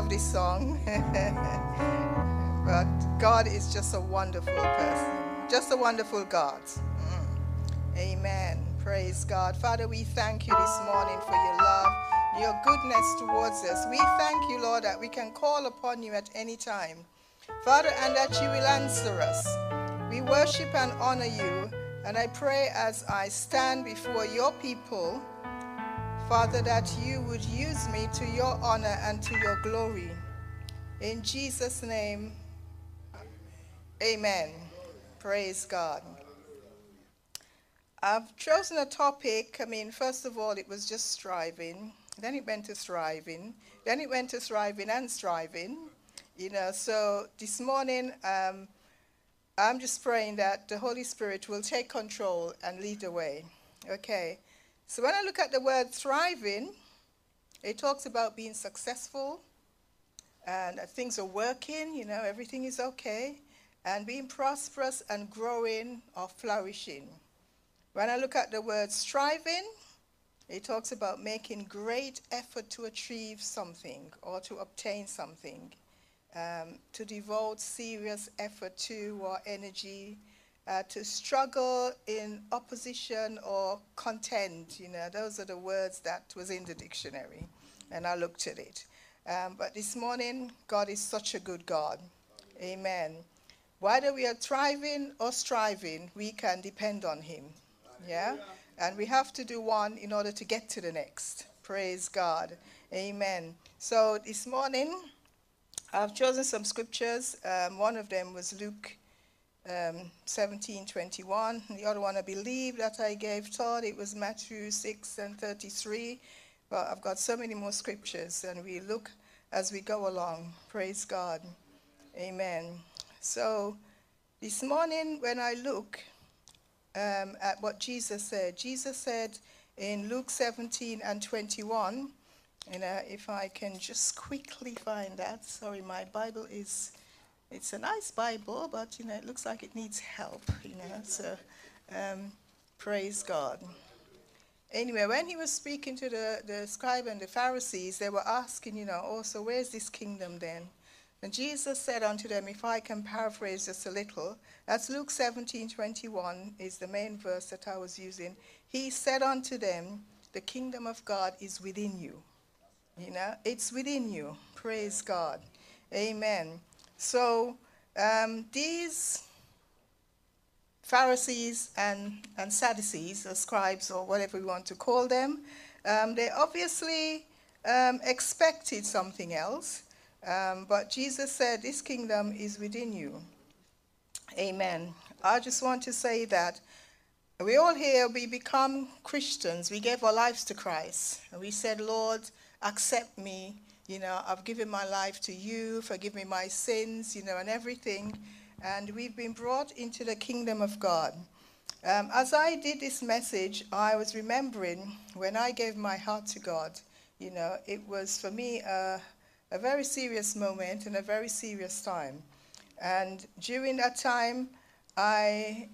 love this song. but God is just a wonderful person, just a wonderful God. Mm. Amen. Praise God. Father, we thank you this morning for your love, your goodness towards us. We thank you, Lord, that we can call upon you at any time. Father, and that you will answer us. We worship and honor you. And I pray as I stand before your people, Father, that you would use me to your honor and to your glory. In Jesus' name, amen. Praise God. I've chosen a topic. I mean, first of all, it was just striving. Then it went to thriving. Then it went to thriving and striving. You know, so this morning, um, I'm just praying that the Holy Spirit will take control and lead the way. Okay. So when I look at the word thriving, it talks about being successful and that things are working, you know, everything is okay, and being prosperous and growing or flourishing. When I look at the word striving, it talks about making great effort to achieve something or to obtain something, um, to devote serious effort to or energy, uh, to struggle in opposition or contend. You know, those are the words that was in the dictionary, and I looked at it. Um, but this morning, God is such a good God. Amen. Whether we are thriving or striving, we can depend on Him. Yeah? And we have to do one in order to get to the next. Praise God. Amen. So this morning, I've chosen some scriptures. Um, one of them was Luke um, 17, 21. The other one, I believe that I gave Todd, it was Matthew 6 and 33. But I've got so many more scriptures, and we look as we go along. Praise God. Amen. So this morning, when I look, um, at what Jesus said. Jesus said in Luke 17 and 21, and uh, if I can just quickly find that. Sorry, my Bible is, it's a nice Bible, but you know, it looks like it needs help, you know, so um, praise God. Anyway, when he was speaking to the, the scribe and the Pharisees, they were asking, you know, oh, so where's this kingdom then? And Jesus said unto them, if I can paraphrase just a little, that's Luke 17 21 is the main verse that I was using. He said unto them, The kingdom of God is within you. You know, it's within you. Praise God. Amen. So um, these Pharisees and, and Sadducees, or scribes, or whatever we want to call them, um, they obviously um, expected something else. Um, but Jesus said, This kingdom is within you. Amen. I just want to say that we all here, we become Christians. We gave our lives to Christ. And we said, Lord, accept me. You know, I've given my life to you, forgive me my sins, you know, and everything. And we've been brought into the kingdom of God. Um, as I did this message, I was remembering when I gave my heart to God, you know, it was for me a, a very serious moment and a very serious time. And during that time, I,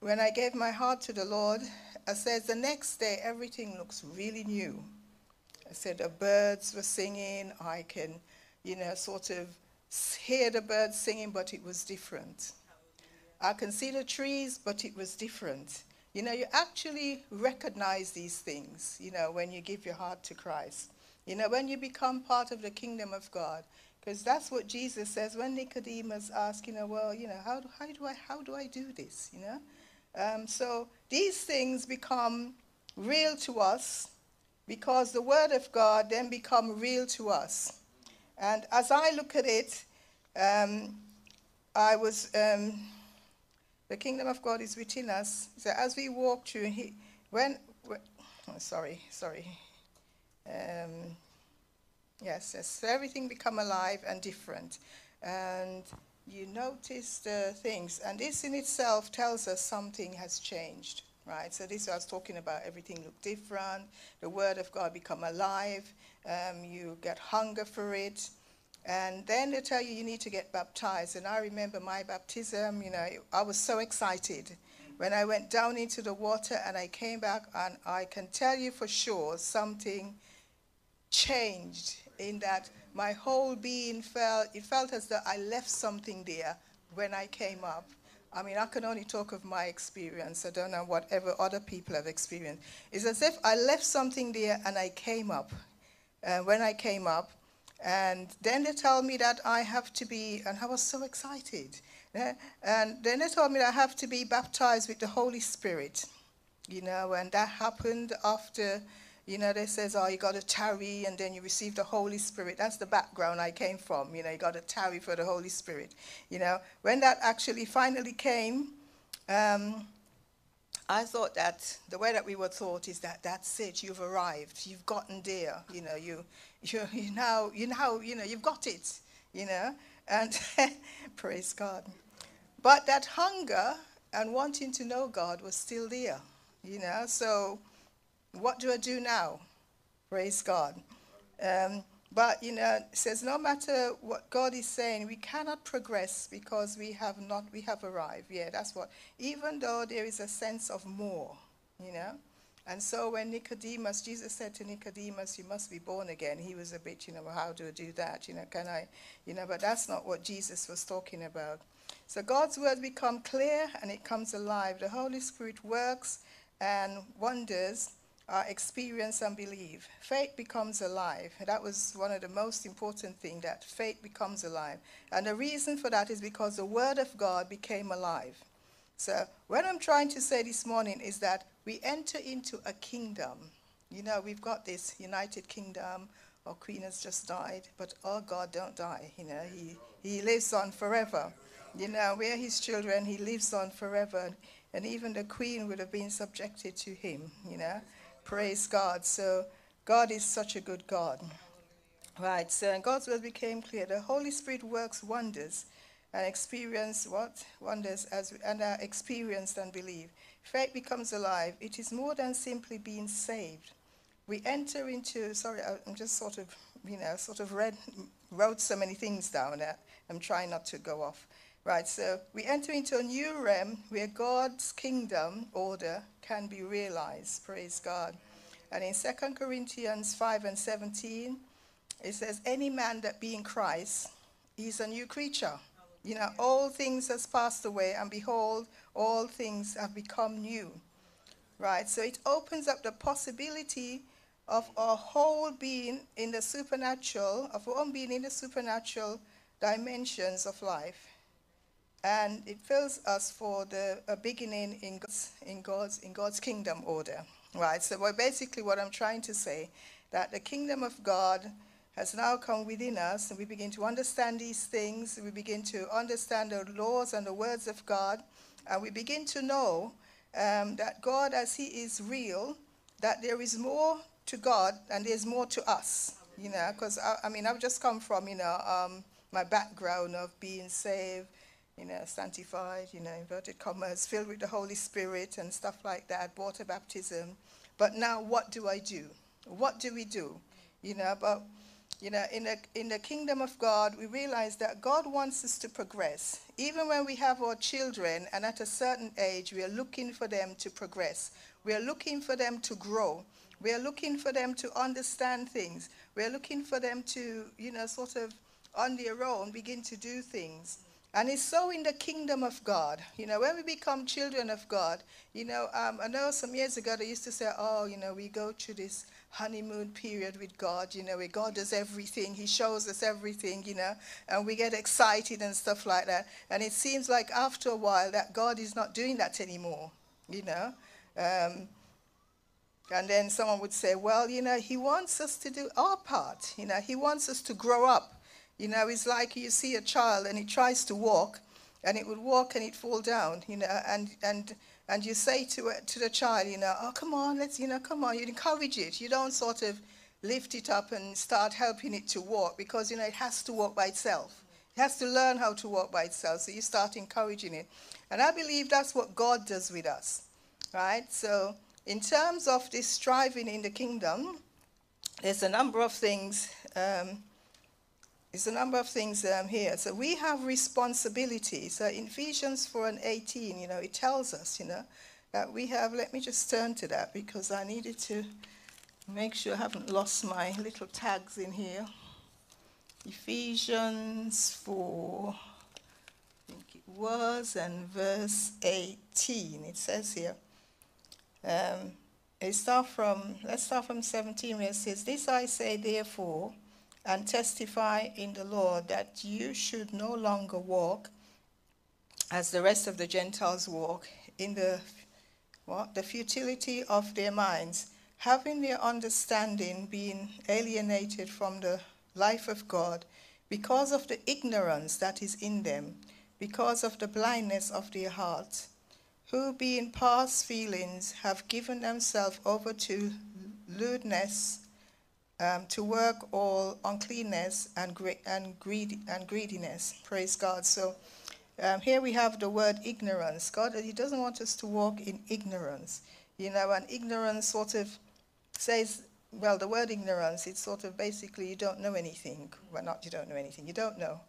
when I gave my heart to the Lord, I said the next day everything looks really new. I said the birds were singing. I can, you know, sort of hear the birds singing, but it was different. I can see the trees, but it was different. You know, you actually recognize these things, you know, when you give your heart to Christ. You know, when you become part of the kingdom of God, because that's what Jesus says when Nicodemus asks, you know, well, you know, how do, how do, I, how do I do this, you know? Um, so these things become real to us because the Word of God then become real to us. And as I look at it, um, I was, um, the kingdom of God is within us. So as we walk through, he, when, when oh, sorry, sorry. Um, Yes, yes. Everything become alive and different. And you notice the things. And this in itself tells us something has changed. Right? So this I was talking about everything look different. The word of God become alive. Um, you get hunger for it. And then they tell you you need to get baptized. And I remember my baptism, you know, I was so excited when I went down into the water and I came back, and I can tell you for sure something changed in that my whole being felt, it felt as though I left something there when I came up. I mean, I can only talk of my experience. I don't know whatever other people have experienced. It's as if I left something there and I came up. Uh, when I came up, and then they told me that I have to be, and I was so excited. Yeah? And then they told me that I have to be baptized with the Holy Spirit. You know, and that happened after you know, they says, oh, you got to tarry and then you receive the Holy Spirit. That's the background I came from. You know, you got to tarry for the Holy Spirit. You know, when that actually finally came, um, I thought that the way that we were taught is that that's it. You've arrived. You've gotten there. You know, you you you now you now you know you've got it. You know, and praise God. But that hunger and wanting to know God was still there. You know, so what do I do now? Praise God. Um, but, you know, it says no matter what God is saying, we cannot progress because we have not, we have arrived. Yeah, that's what, even though there is a sense of more, you know. And so when Nicodemus, Jesus said to Nicodemus, you must be born again, he was a bit, you know, well, how do I do that? You know, can I, you know, but that's not what Jesus was talking about. So God's word become clear and it comes alive. The Holy Spirit works and wonders uh, experience and believe. Faith becomes alive. That was one of the most important things, that faith becomes alive. And the reason for that is because the Word of God became alive. So, what I'm trying to say this morning is that we enter into a kingdom. You know, we've got this United Kingdom, our Queen has just died, but our God don't die. You know, He, he lives on forever. You know, we're His children, He lives on forever. And even the Queen would have been subjected to Him, you know. Praise God. So God is such a good God. Right, so God's word became clear. The Holy Spirit works wonders and experience what? Wonders as we, and are experienced and believe. Faith becomes alive. It is more than simply being saved. We enter into, sorry, I'm just sort of, you know, sort of read, wrote so many things down that I'm trying not to go off. Right, so we enter into a new realm where God's kingdom order can be realized. Praise God. And in 2 Corinthians 5 and 17, it says, Any man that be in Christ is a new creature. You know, all things has passed away, and behold, all things have become new. Right? So it opens up the possibility of our whole being in the supernatural, of our own being in the supernatural dimensions of life and it fills us for the a beginning in God's, in God's in God's kingdom order, right? So, basically, what I'm trying to say that the kingdom of God has now come within us, and we begin to understand these things. We begin to understand the laws and the words of God, and we begin to know um, that God, as He is real, that there is more to God and there's more to us. You know, because I, I, mean, I've just come from you know um, my background of being saved you know, sanctified, you know, inverted commas, filled with the Holy Spirit and stuff like that, water baptism. But now what do I do? What do we do? You know, but you know, in the in the kingdom of God, we realize that God wants us to progress. Even when we have our children and at a certain age, we are looking for them to progress. We are looking for them to grow. We are looking for them to understand things. We are looking for them to, you know, sort of on their own begin to do things. And it's so in the kingdom of God. You know, when we become children of God, you know, um, I know some years ago they used to say, oh, you know, we go through this honeymoon period with God, you know, where God does everything. He shows us everything, you know, and we get excited and stuff like that. And it seems like after a while that God is not doing that anymore, you know. Um, and then someone would say, well, you know, He wants us to do our part. You know, He wants us to grow up. You know, it's like you see a child and he tries to walk, and it would walk and it fall down. You know, and and and you say to it, to the child, you know, oh come on, let's you know, come on. You encourage it. You don't sort of lift it up and start helping it to walk because you know it has to walk by itself. It has to learn how to walk by itself. So you start encouraging it, and I believe that's what God does with us, right? So in terms of this striving in the kingdom, there's a number of things. Um, it's a number of things um, here. So we have responsibility. So in Ephesians 4 and 18, you know, it tells us, you know, that we have, let me just turn to that because I needed to make sure I haven't lost my little tags in here. Ephesians 4, I think it was, and verse 18. It says here, um, it start from, let's start from 17 where it says, This I say therefore, and testify in the Lord that you should no longer walk as the rest of the Gentiles walk in the what the futility of their minds, having their understanding being alienated from the life of God because of the ignorance that is in them, because of the blindness of their hearts, who being past feelings have given themselves over to lewdness, um, to work all uncleanness and, and, greed- and greediness. Praise God. So um, here we have the word ignorance. God, He doesn't want us to walk in ignorance. You know, and ignorance sort of says, well, the word ignorance, it's sort of basically you don't know anything. Well, not you don't know anything, you don't know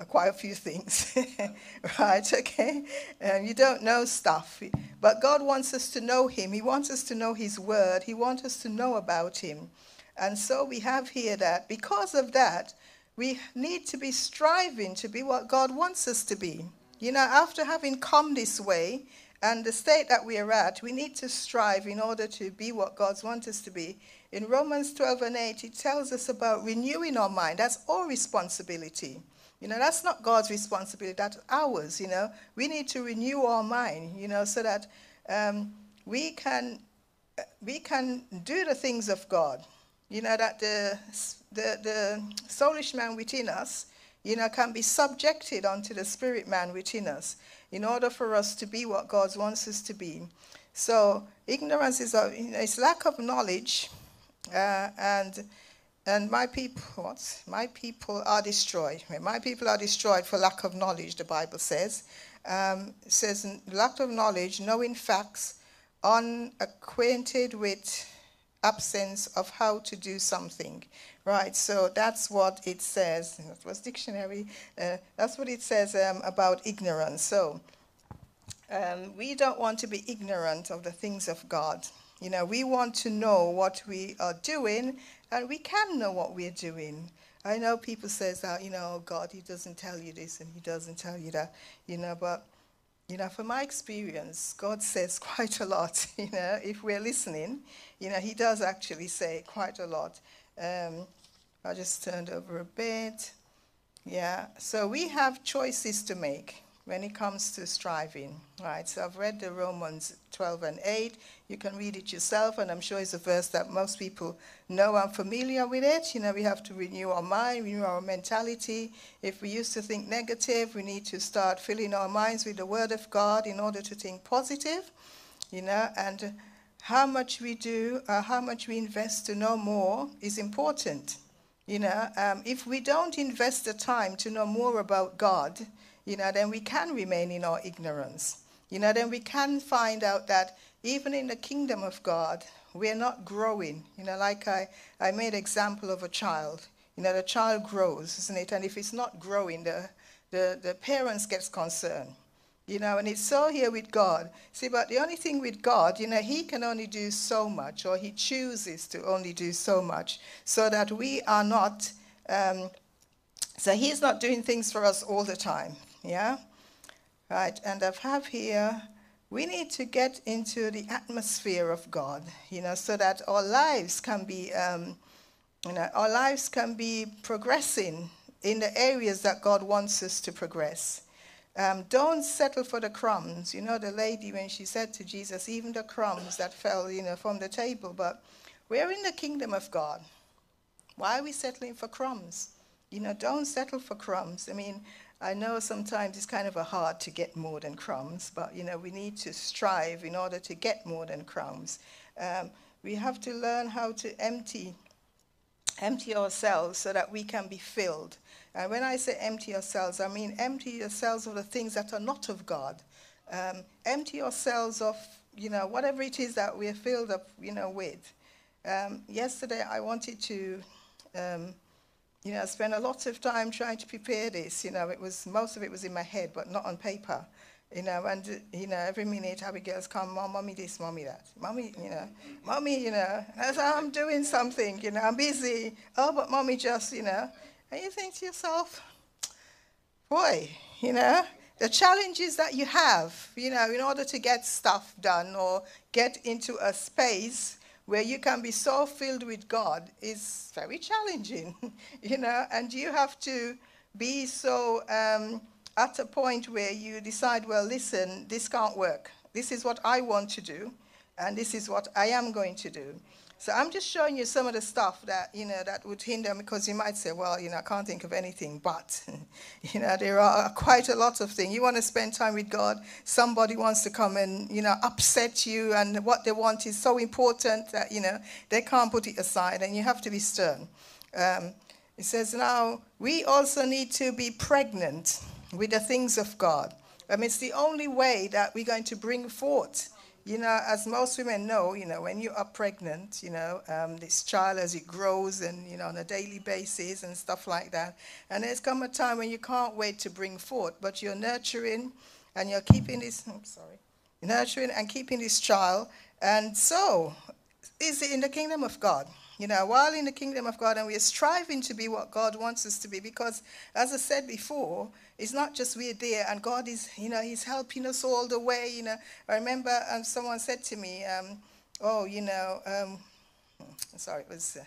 uh, quite a few things, right? Okay? Um, you don't know stuff. But God wants us to know Him. He wants us to know His Word. He wants us to know about Him. And so we have here that because of that, we need to be striving to be what God wants us to be. You know, after having come this way and the state that we are at, we need to strive in order to be what God wants us to be. In Romans 12 and 8, it tells us about renewing our mind. That's our responsibility. You know, that's not God's responsibility, that's ours, you know. We need to renew our mind, you know, so that um, we can we can do the things of God. You know, that the the, the soulish man within us, you know, can be subjected unto the spirit man within us in order for us to be what God wants us to be. So ignorance is a you know, it's lack of knowledge, uh, and and my people what my people are destroyed. My people are destroyed for lack of knowledge. The Bible says, um, says lack of knowledge, knowing facts, unacquainted with absence of how to do something. Right, so that's what it says. That was dictionary. Uh, that's what it says um, about ignorance. So um, we don't want to be ignorant of the things of God. You know, we want to know what we are doing, and we can know what we're doing. I know people says that, you know, God, He doesn't tell you this and He doesn't tell you that, you know, but you know, from my experience, God says quite a lot. You know, if we're listening, you know, He does actually say quite a lot. Um, I just turned over a bit. Yeah, so we have choices to make when it comes to striving, right? So I've read the Romans 12 and 8. You can read it yourself, and I'm sure it's a verse that most people know and familiar with it. You know, we have to renew our mind, renew our mentality. If we used to think negative, we need to start filling our minds with the Word of God in order to think positive, you know, and how much we do, uh, how much we invest to know more is important. You know, um, if we don't invest the time to know more about God, you know, then we can remain in our ignorance. You know, then we can find out that even in the kingdom of God, we're not growing. You know, like I, I made example of a child. You know, the child grows, isn't it? And if it's not growing, the, the, the parents gets concerned. You know, and it's so here with God. See, but the only thing with God, you know, He can only do so much, or He chooses to only do so much, so that we are not, um, so He's not doing things for us all the time. Yeah? Right, and I have here, we need to get into the atmosphere of God, you know, so that our lives can be, um, you know, our lives can be progressing in the areas that God wants us to progress. Um, don't settle for the crumbs. You know, the lady, when she said to Jesus, even the crumbs that fell, you know, from the table. But we're in the kingdom of God. Why are we settling for crumbs? You know, don't settle for crumbs. I mean, I know sometimes it's kind of a hard to get more than crumbs, but, you know, we need to strive in order to get more than crumbs. Um, we have to learn how to empty, empty ourselves so that we can be filled. And when I say empty yourselves, I mean empty yourselves of the things that are not of God. Um, empty yourselves of, you know, whatever it is that we're filled up, you know, with. Um, yesterday, I wanted to, um, you know, spend a lot of time trying to prepare this. You know, it was most of it was in my head, but not on paper. You know, and you know, every minute Abigail's come, Mom, mommy this, mommy that, mommy, you know, mommy, you know, as I'm doing something, you know, I'm busy. Oh, but mommy just, you know, And you think to yourself, boy, you know, the challenges that you have, you know, in order to get stuff done or get into a space where you can be so filled with God is very challenging, you know, and you have to be so um, at a point where you decide, well, listen, this can't work. This is what I want to do, and this is what I am going to do. So I'm just showing you some of the stuff that, you know, that would hinder because you might say, well, you know, I can't think of anything, but, you know, there are quite a lot of things. You want to spend time with God, somebody wants to come and, you know, upset you, and what they want is so important that, you know, they can't put it aside, and you have to be stern. Um, it says, now, we also need to be pregnant with the things of God. I mean, it's the only way that we're going to bring forth you know, as most women know, you know, when you are pregnant, you know, um, this child as it grows and, you know, on a daily basis and stuff like that. And there's come a time when you can't wait to bring forth, but you're nurturing and you're keeping this, I'm sorry, nurturing and keeping this child. And so, is it in the kingdom of God? You know, while in the kingdom of God and we are striving to be what God wants us to be, because as I said before, it's not just we're there and God is, you know, He's helping us all the way. You know, I remember um, someone said to me, um, "Oh, you know, um, sorry, it was uh,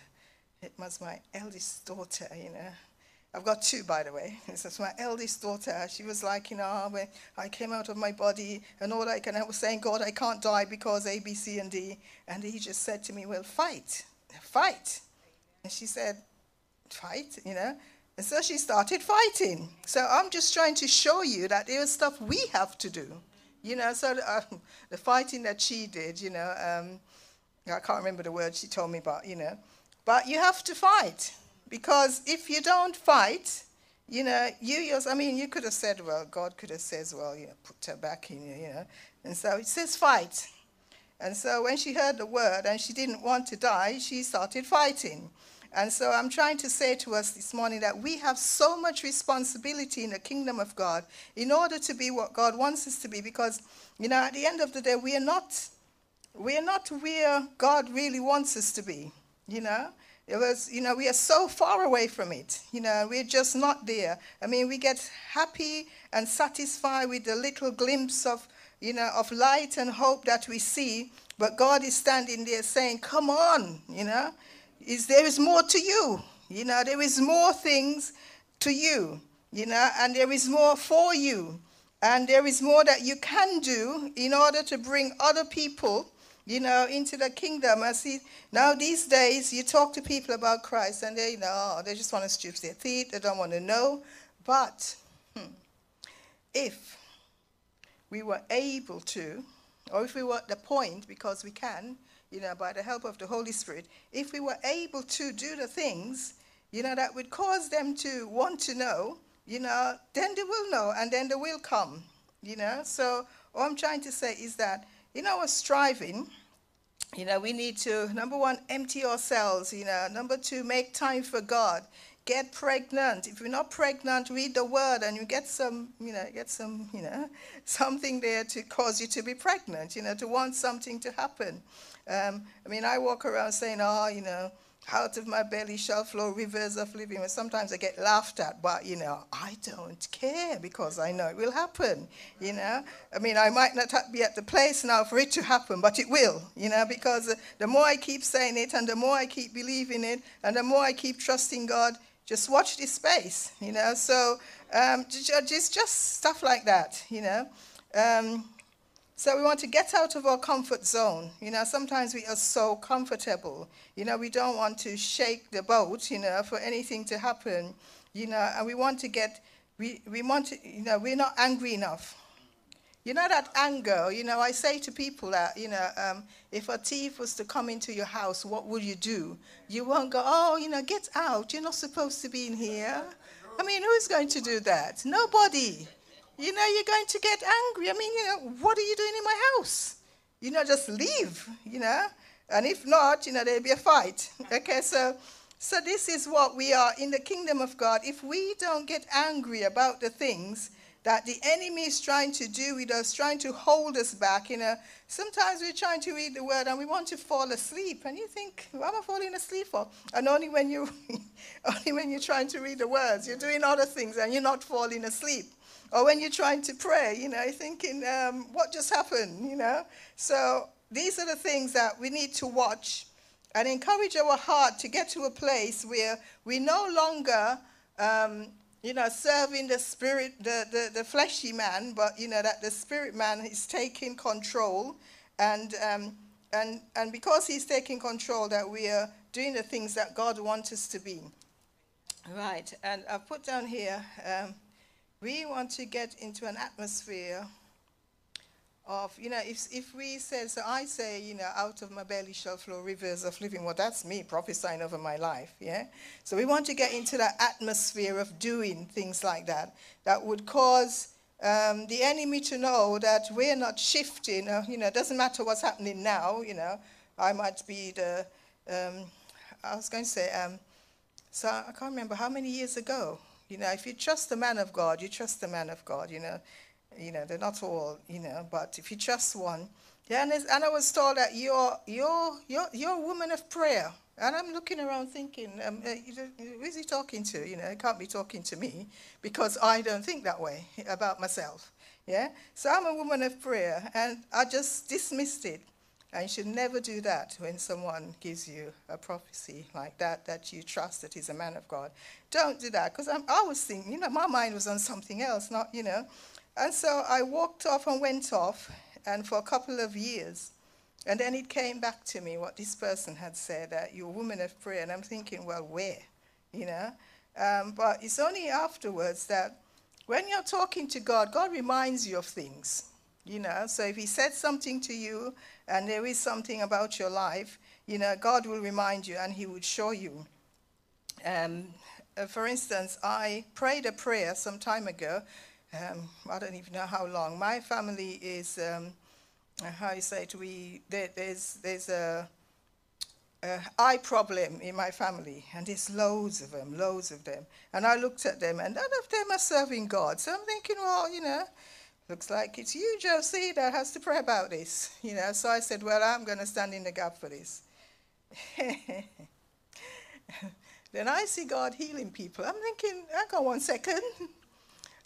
it was my eldest daughter. You know, I've got two, by the way. This is my eldest daughter. She was like, you know, when I came out of my body and all I can, I was saying, God, I can't die because A, B, C, and D. And He just said to me, Well, fight, fight. And she said, Fight, you know. And so she started fighting. So I'm just trying to show you that there is stuff we have to do. You know, so uh, the fighting that she did, you know, um, I can't remember the word she told me about, you know. But you have to fight. Because if you don't fight, you know, you yourself, I mean, you could have said, well, God could have said, well, you know, put her back in, you know. And so it says fight. And so when she heard the word and she didn't want to die, she started fighting. And so I'm trying to say to us this morning that we have so much responsibility in the kingdom of God in order to be what God wants us to be because, you know, at the end of the day, we are not, we are not where God really wants us to be, you know. It was, you know, we are so far away from it. You know, we're just not there. I mean, we get happy and satisfied with the little glimpse of, you know, of light and hope that we see, but God is standing there saying, Come on, you know is there is more to you. You know, there is more things to you, you know, and there is more for you. And there is more that you can do in order to bring other people, you know, into the kingdom. I see now these days you talk to people about Christ and they, you know, oh, they just want to stoop their feet, they don't want to know. But hmm, if we were able to, or if we were at the point, because we can, you know, by the help of the Holy Spirit, if we were able to do the things, you know, that would cause them to want to know, you know, then they will know and then they will come, you know. So, all I'm trying to say is that you know, in our striving, you know, we need to, number one, empty ourselves, you know, number two, make time for God. Get pregnant. If you're not pregnant, read the word and you get some, you know, get some, you know, something there to cause you to be pregnant, you know, to want something to happen. Um, I mean, I walk around saying, oh, you know, out of my belly shall flow rivers of living. And sometimes I get laughed at, but you know, I don't care because I know it will happen. You know, I mean, I might not be at the place now for it to happen, but it will. You know, because the more I keep saying it, and the more I keep believing it, and the more I keep trusting God, just watch this space. You know, so um, just just stuff like that. You know. Um, so we want to get out of our comfort zone. You know, sometimes we are so comfortable. You know, we don't want to shake the boat, you know, for anything to happen. You know, and we want to get, we, we want to, you know, we're not angry enough. You know that anger, you know, I say to people that, you know, um, if a thief was to come into your house, what would you do? You won't go, oh, you know, get out. You're not supposed to be in here. I mean, who is going to do that? Nobody you know, you're going to get angry. I mean, you know, what are you doing in my house? You know, just leave, you know. And if not, you know, there'll be a fight. Okay, so so this is what we are in the kingdom of God. If we don't get angry about the things that the enemy is trying to do with us, trying to hold us back. You know, sometimes we're trying to read the word and we want to fall asleep, and you think, "What am I falling asleep for?" And only when you, only when you're trying to read the words, you're doing other things and you're not falling asleep. Or when you're trying to pray, you know, thinking, um, "What just happened?" You know. So these are the things that we need to watch and encourage our heart to get to a place where we no longer um, you know, serving the spirit, the, the, the fleshy man, but, you know, that the spirit man is taking control. And, um, and, and because he's taking control, that we are doing the things that God wants us to be. Right, and I've put down here, um, we want to get into an atmosphere of, you know, if, if we say, so I say, you know, out of my belly shall flow rivers of living water, that's me prophesying over my life, yeah? So we want to get into that atmosphere of doing things like that, that would cause um, the enemy to know that we're not shifting, uh, you know, it doesn't matter what's happening now, you know, I might be the, um, I was going to say, um, so I can't remember how many years ago, you know, if you trust the man of God, you trust the man of God, you know you know, they're not all, you know, but if you trust one. Yeah, and, and I was told that you're, you're, you're, you're a woman of prayer. And I'm looking around thinking, um, uh, who is he talking to? You know, he can't be talking to me because I don't think that way about myself. Yeah? So I'm a woman of prayer, and I just dismissed it. And you should never do that when someone gives you a prophecy like that, that you trust that he's a man of God. Don't do that, because I was thinking, you know, my mind was on something else, not, you know. And so I walked off and went off, and for a couple of years. And then it came back to me what this person had said, that you're a woman of prayer. And I'm thinking, well, where? You know? Um, but it's only afterwards that when you're talking to God, God reminds you of things. You know, so if He said something to you and there is something about your life, you know, God will remind you and He would show you. Um, uh, for instance, I prayed a prayer some time ago um, I don't even know how long. My family is, um, how you say it, we, there, there's, there's a, a eye problem in my family, and there's loads of them, loads of them. And I looked at them, and none of them are serving God. So I'm thinking, well, you know, looks like it's you, Josie, that has to pray about this. You know, so I said, well, I'm going to stand in the gap for this. then I see God healing people. I'm thinking, hang on one second.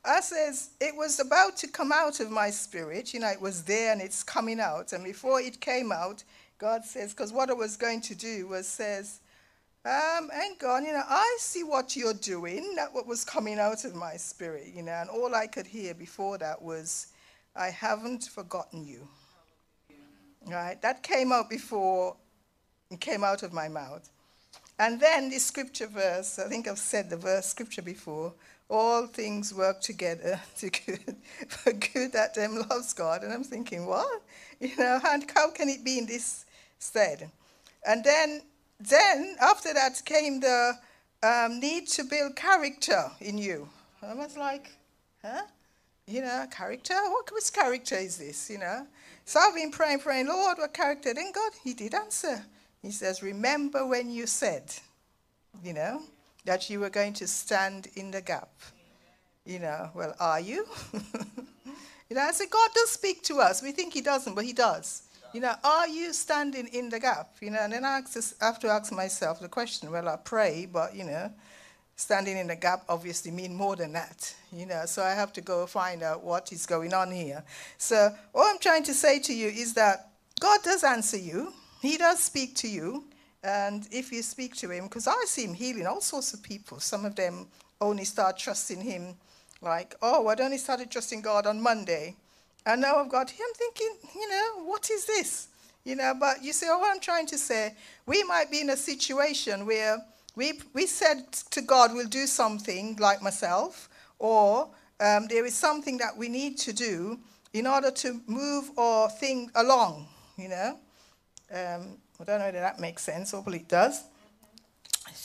I says, it was about to come out of my spirit. You know, it was there and it's coming out. And before it came out, God says, because what I was going to do was says, um, and God, you know, I see what you're doing. That what was coming out of my spirit, you know, and all I could hear before that was, I haven't forgotten you. Right? That came out before it came out of my mouth. And then the scripture verse, I think I've said the verse scripture before, all things work together to good for good that them loves God. And I'm thinking, what? You know, how, how can it be in this stead? And then, then after that came the um, need to build character in you. I was like, huh? You know, character? What character is this? You know? So I've been praying, praying, Lord, what character? Then God, He did answer. He says, Remember when you said, you know, that you were going to stand in the gap. You know, well, are you? you know, I said, God does speak to us. We think He doesn't, but He does. You know, are you standing in the gap? You know, and then I, have to ask myself the question, well, I pray, but, you know, standing in the gap obviously mean more than that, you know, so I have to go find out what is going on here. So all I'm trying to say to you is that God does answer you. He does speak to you. And if you speak to him, because I see him healing all sorts of people, some of them only start trusting him like, oh, I'd only started trusting God on Monday. And now I've got him thinking, you know, what is this? You know, but you see, what I'm trying to say, we might be in a situation where we, we said to God, we'll do something like myself, or um, there is something that we need to do in order to move or thing along, you know. Um, I don't know whether that makes sense. Hopefully it does.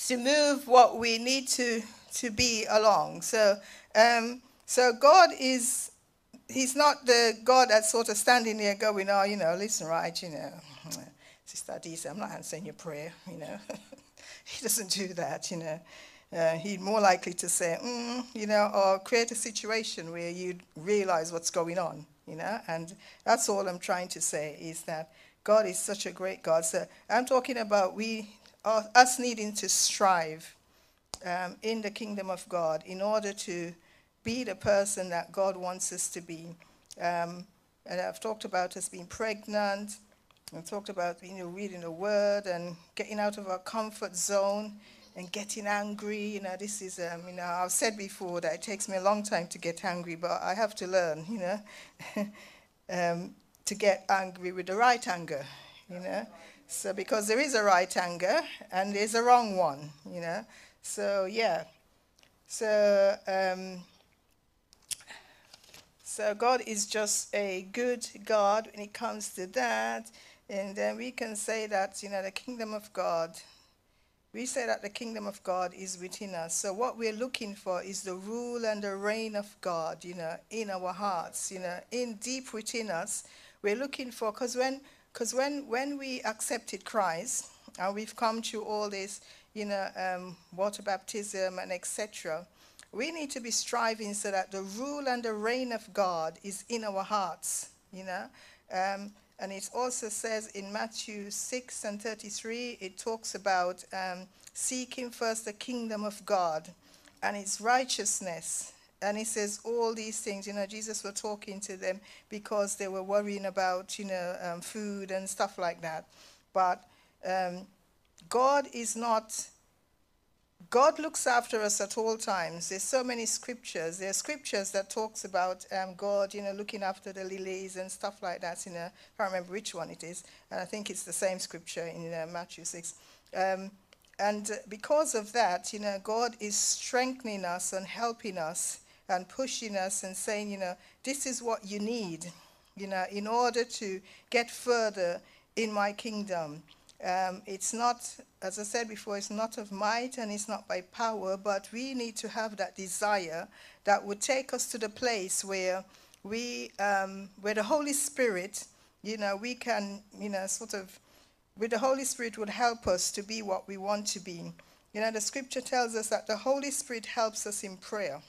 To move what we need to, to be along. So, um, so God is, He's not the God that's sort of standing there going, oh, you know, listen, right, you know, Sister Adisa, I'm not answering your prayer, you know. he doesn't do that, you know. uh, he's more likely to say, mm, you know, or create a situation where you realize what's going on, you know. And that's all I'm trying to say is that God is such a great God. So I'm talking about we, us needing to strive um, in the kingdom of God in order to be the person that God wants us to be. Um, and I've talked about us being pregnant, and talked about you know reading the Word and getting out of our comfort zone and getting angry. You know, this is um, you know I've said before that it takes me a long time to get angry, but I have to learn. You know, um, to get angry with the right anger. You know, so because there is a right anger and there's a wrong one. You know, so yeah, so. Um, so God is just a good God when it comes to that. And then we can say that, you know, the kingdom of God, we say that the kingdom of God is within us. So what we're looking for is the rule and the reign of God, you know, in our hearts, you know, in deep within us. We're looking for, because when, cause when, when we accepted Christ, and we've come through all this, you know, um, water baptism and etc., we need to be striving so that the rule and the reign of God is in our hearts, you know. Um, and it also says in Matthew 6 and 33, it talks about um, seeking first the kingdom of God and its righteousness. And he says all these things, you know, Jesus was talking to them because they were worrying about, you know, um, food and stuff like that. But um, God is not God looks after us at all times. There's so many scriptures. There are scriptures that talks about um, God, you know, looking after the lilies and stuff like that. You know, I can't remember which one it is, and I think it's the same scripture in uh, Matthew six. Um, and because of that, you know, God is strengthening us and helping us and pushing us and saying, you know, this is what you need, you know, in order to get further in my kingdom. Um, it's not, as I said before, it's not of might and it's not by power, but we need to have that desire that would take us to the place where we, um, where the Holy Spirit, you know, we can, you know, sort of, with the Holy Spirit would help us to be what we want to be. You know, the scripture tells us that the Holy Spirit helps us in prayer.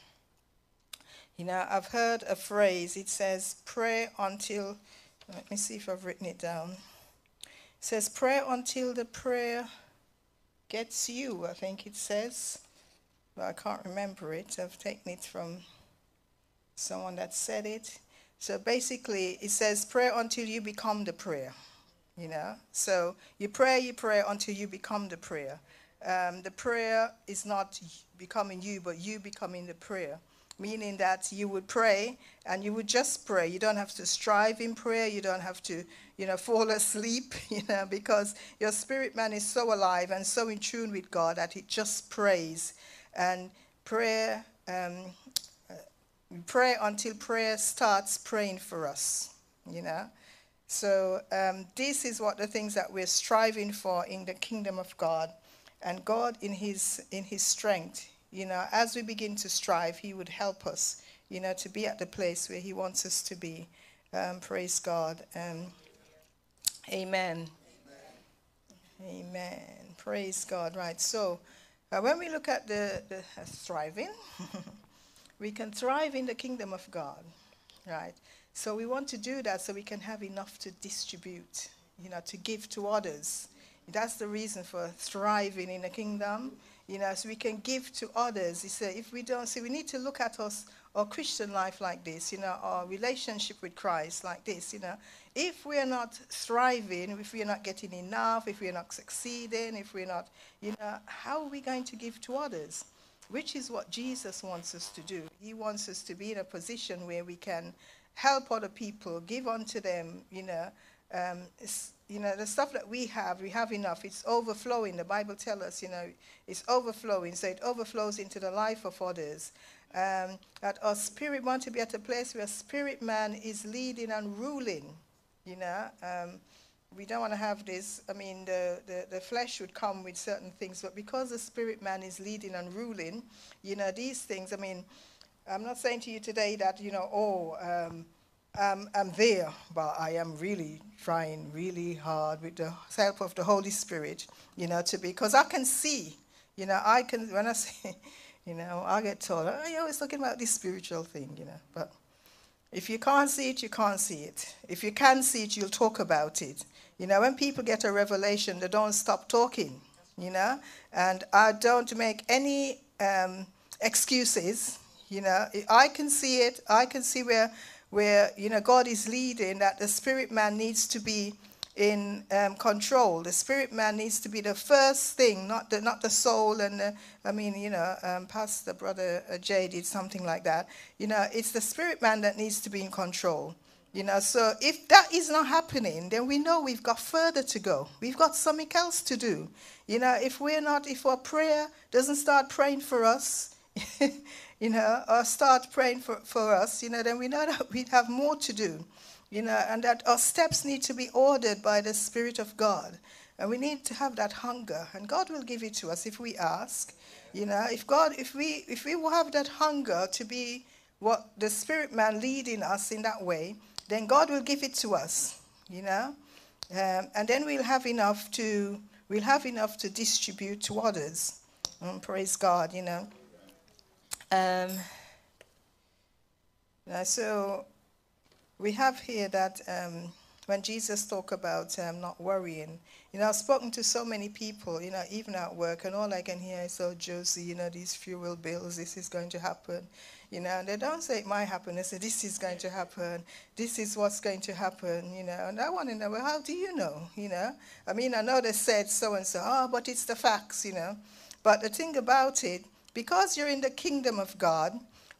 You know, I've heard a phrase, it says, pray until, let me see if I've written it down says, pray until the prayer gets you, I think it says. But I can't remember it. I've taken it from someone that said it. So basically, it says, pray until you become the prayer. You know? So you pray, you pray until you become the prayer. Um, the prayer is not becoming you, but you becoming the prayer meaning that you would pray and you would just pray. You don't have to strive in prayer. You don't have to, you know, fall asleep, you know, because your spirit man is so alive and so in tune with God that it just prays. And prayer, um, uh, pray until prayer starts praying for us, you know. So um, this is what the things that we're striving for in the kingdom of God. And God, in His in His strength, you know, as we begin to strive, He would help us, you know, to be at the place where He wants us to be. Um, praise God. Um, amen. amen. Amen. Praise God. Right. So, uh, when we look at the, the uh, thriving, we can thrive in the kingdom of God. Right. So, we want to do that so we can have enough to distribute, you know, to give to others. That's the reason for thriving in the kingdom you know, so we can give to others. He said, if we don't see, we need to look at us, our Christian life like this, you know, our relationship with Christ like this, you know. If we're not thriving, if we're not getting enough, if we're not succeeding, if we're not, you know, how are we going to give to others? Which is what Jesus wants us to do. He wants us to be in a position where we can help other people, give unto them, you know, um, you know, the stuff that we have, we have enough. It's overflowing. The Bible tells us, you know, it's overflowing. So it overflows into the life of others. Um, that our spirit want to be at a place where spirit man is leading and ruling. You know, um, we don't want to have this. I mean, the, the, the flesh would come with certain things, but because the spirit man is leading and ruling, you know, these things. I mean, I'm not saying to you today that you know, oh. Um, um, I'm there, but I am really trying really hard with the help of the Holy Spirit, you know, to be, because I can see, You know, I can, when I say, you know, I get told, oh, you're always talking about this spiritual thing, you know. But if you can't see it, you can't see it. If you can see it, you'll talk about it. You know, when people get a revelation, they don't stop talking, you know. And I don't make any um, excuses, you know. I can see it. I can see where, where, you know, God is leading, that the spirit man needs to be in um, control. The spirit man needs to be the first thing, not the not the soul. And the, I mean, you know, um, Pastor Brother uh, Jay did something like that. You know, it's the spirit man that needs to be in control. You know, so if that is not happening, then we know we've got further to go. We've got something else to do. You know, if we're not, if our prayer doesn't start praying for us, you know, or start praying for, for us, you know, then we know that we have more to do you know, and that our steps need to be ordered by the Spirit of God. And we need to have that hunger, and God will give it to us if we ask. You know, if God, if we, if we will have that hunger to be what the Spirit man leading us in that way, then God will give it to us. You know, um, and then we'll have enough to, we'll have enough to distribute to others. And praise God. You know. Um, so we have here that um, when Jesus talked about um, not worrying, you know, I've spoken to so many people, you know, even at work, and all I can hear is, oh, Josie, you know, these fuel bills, this is going to happen. You know, and they don't say it might happen. They say, this is going to happen. This is what's going to happen, you know. And I want to know, well, how do you know, you know? I mean, I know they said so and so, oh, but it's the facts, you know. But the thing about it, because you're in the kingdom of God,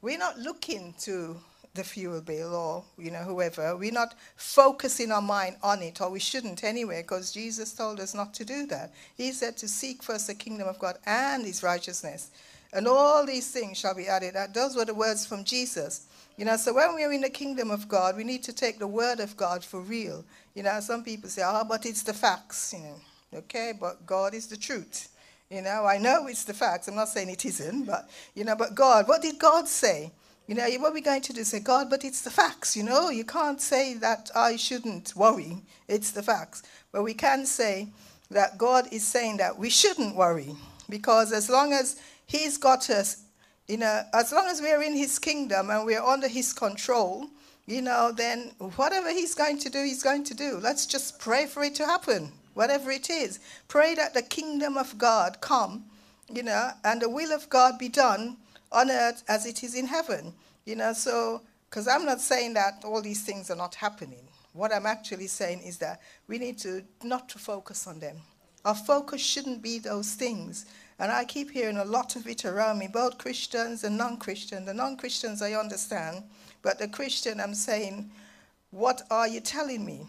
we're not looking to the fuel bill or you know whoever. We're not focusing our mind on it or we shouldn't anyway because jesus told us not to do that. He said to seek first the kingdom of god and his righteousness and all these things shall be added. Those were the words from jesus. You know so when we're in the kingdom of god we need to take the word of god for real. You know some people say oh but it's the facts you know. Okay but god is the truth you know i know it's the facts i'm not saying it isn't but you know but god what did god say you know, what are we going to do? Say, God, but it's the facts, you know? You can't say that I shouldn't worry. It's the facts. But we can say that God is saying that we shouldn't worry because as long as He's got us, you know, as long as we're in His kingdom and we're under His control, you know, then whatever He's going to do, He's going to do. Let's just pray for it to happen, whatever it is. Pray that the kingdom of God come, you know, and the will of God be done on earth as it is in heaven. You know, so, because I'm not saying that all these things are not happening. What I'm actually saying is that we need to not to focus on them. Our focus shouldn't be those things. And I keep hearing a lot of it around me, both Christians and non Christians. The non Christians I understand, but the Christian I'm saying, what are you telling me?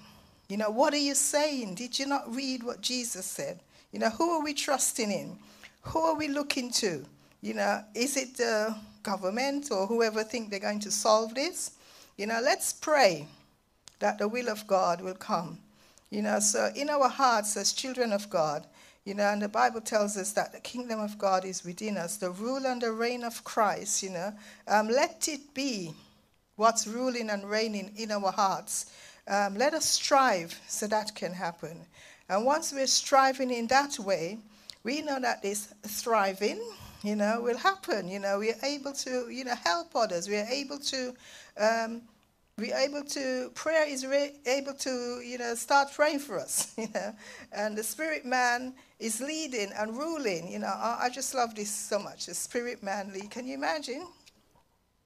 You know, what are you saying? Did you not read what Jesus said? You know, who are we trusting in? Who are we looking to? You know, is it the government or whoever think they're going to solve this? You know, let's pray that the will of God will come. You know, so in our hearts as children of God, you know, and the Bible tells us that the kingdom of God is within us, the rule and the reign of Christ, you know. Um, let it be what's ruling and reigning in our hearts. Um, let us strive so that can happen. And once we're striving in that way, we know that this thriving, you know, will happen. You know, we are able to, you know, help others. We are able to, um, we are able to, prayer is re- able to, you know, start praying for us, you know. And the spirit man is leading and ruling. You know, I, I just love this so much. The spirit man lead. Can you imagine?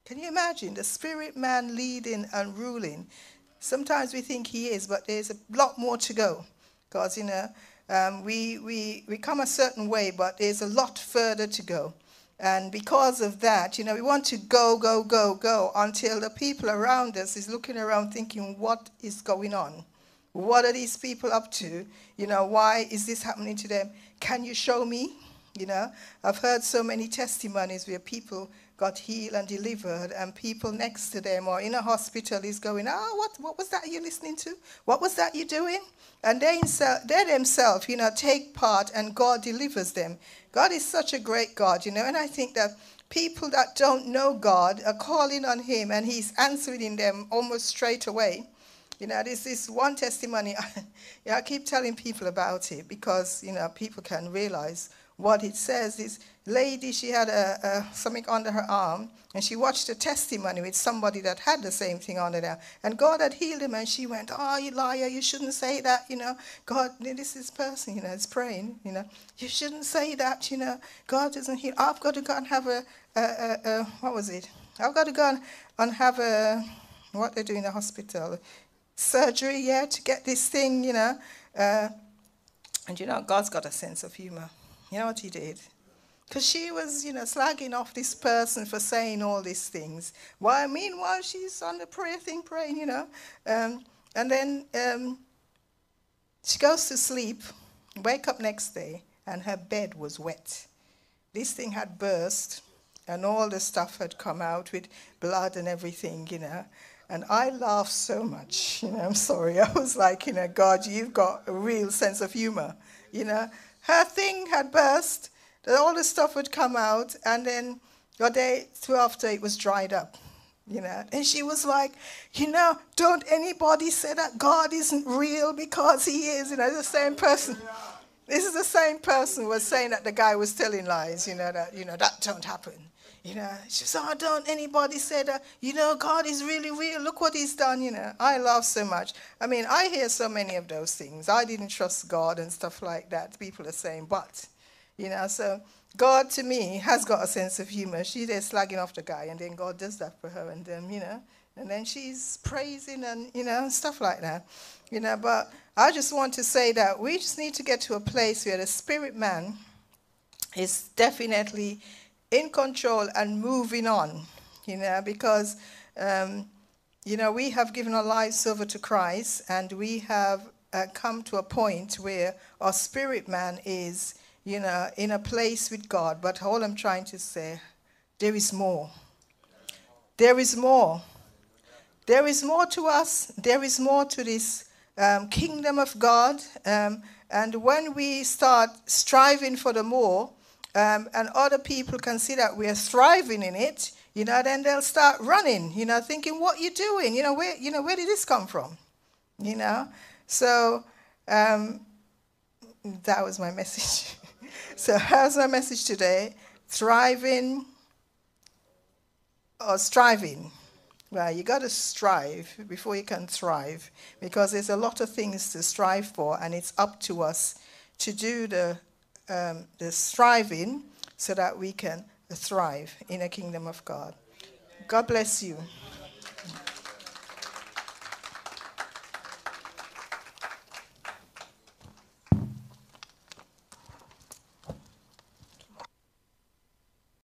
Can you imagine the spirit man leading and ruling? Sometimes we think he is, but there's a lot more to go. Because, you know, um, we, we, we come a certain way, but there's a lot further to go. And because of that, you know, we want to go, go, go, go until the people around us is looking around thinking, what is going on? What are these people up to? You know, why is this happening to them? Can you show me? You know, I've heard so many testimonies where people got healed and delivered, and people next to them or in a hospital is going, Oh, what, what was that you listening to? What was that you doing? And they, they themselves, you know, take part and God delivers them. God is such a great God, you know, and I think that people that don't know God are calling on Him and He's answering them almost straight away. You know, this is one testimony. yeah, I keep telling people about it because, you know, people can realize what it says. is lady, she had a, a, something under her arm, and she watched a testimony with somebody that had the same thing under there. And God had healed him, and she went, Oh, you liar, you shouldn't say that, you know. God, this is person, you know, is praying, you know. You shouldn't say that, you know. God doesn't heal. I've got to go and have a, a, a, what was it? I've got to go and, and have a, what they do in the hospital, surgery, yeah, to get this thing, you know. Uh, and you know, God's got a sense of humor. You know what he did? Because she was, you know, slagging off this person for saying all these things. While meanwhile she's on the prayer thing praying, you know. Um, and then um, she goes to sleep, wake up next day, and her bed was wet. This thing had burst, and all the stuff had come out with blood and everything, you know. And I laughed so much, you know, I'm sorry. I was like, you know, God, you've got a real sense of humor, you know. Her thing had burst, that all the stuff would come out, and then your day two after it was dried up, you know. And she was like, you know, don't anybody say that God isn't real because he is, you know, the same person. This is the same person was saying that the guy was telling lies, you know, that, you know, that don't happen. You know, she said, oh, don't anybody say that, you know, God is really real. Look what he's done, you know. I laugh so much. I mean, I hear so many of those things. I didn't trust God and stuff like that. People are saying, but, you know, so God to me has got a sense of humor. She's there slagging off the guy, and then God does that for her, and then, you know, and then she's praising and, you know, stuff like that. You know, but I just want to say that we just need to get to a place where the spirit man is definitely in control and moving on, you know, because, um, you know, we have given our lives over to Christ and we have uh, come to a point where our spirit man is, you know, in a place with God. But all I'm trying to say, there is more. There is more. There is more to us. There is more to this um, kingdom of God. Um, and when we start striving for the more, um, and other people can see that we're thriving in it, you know, then they'll start running, you know, thinking, what you doing? You know, where, you know, where did this come from? You know? So um, that was my message. so how's my message today? Thriving or striving? Well, you got to strive before you can thrive because there's a lot of things to strive for, and it's up to us to do the um, the striving so that we can thrive in the kingdom of God. God bless you.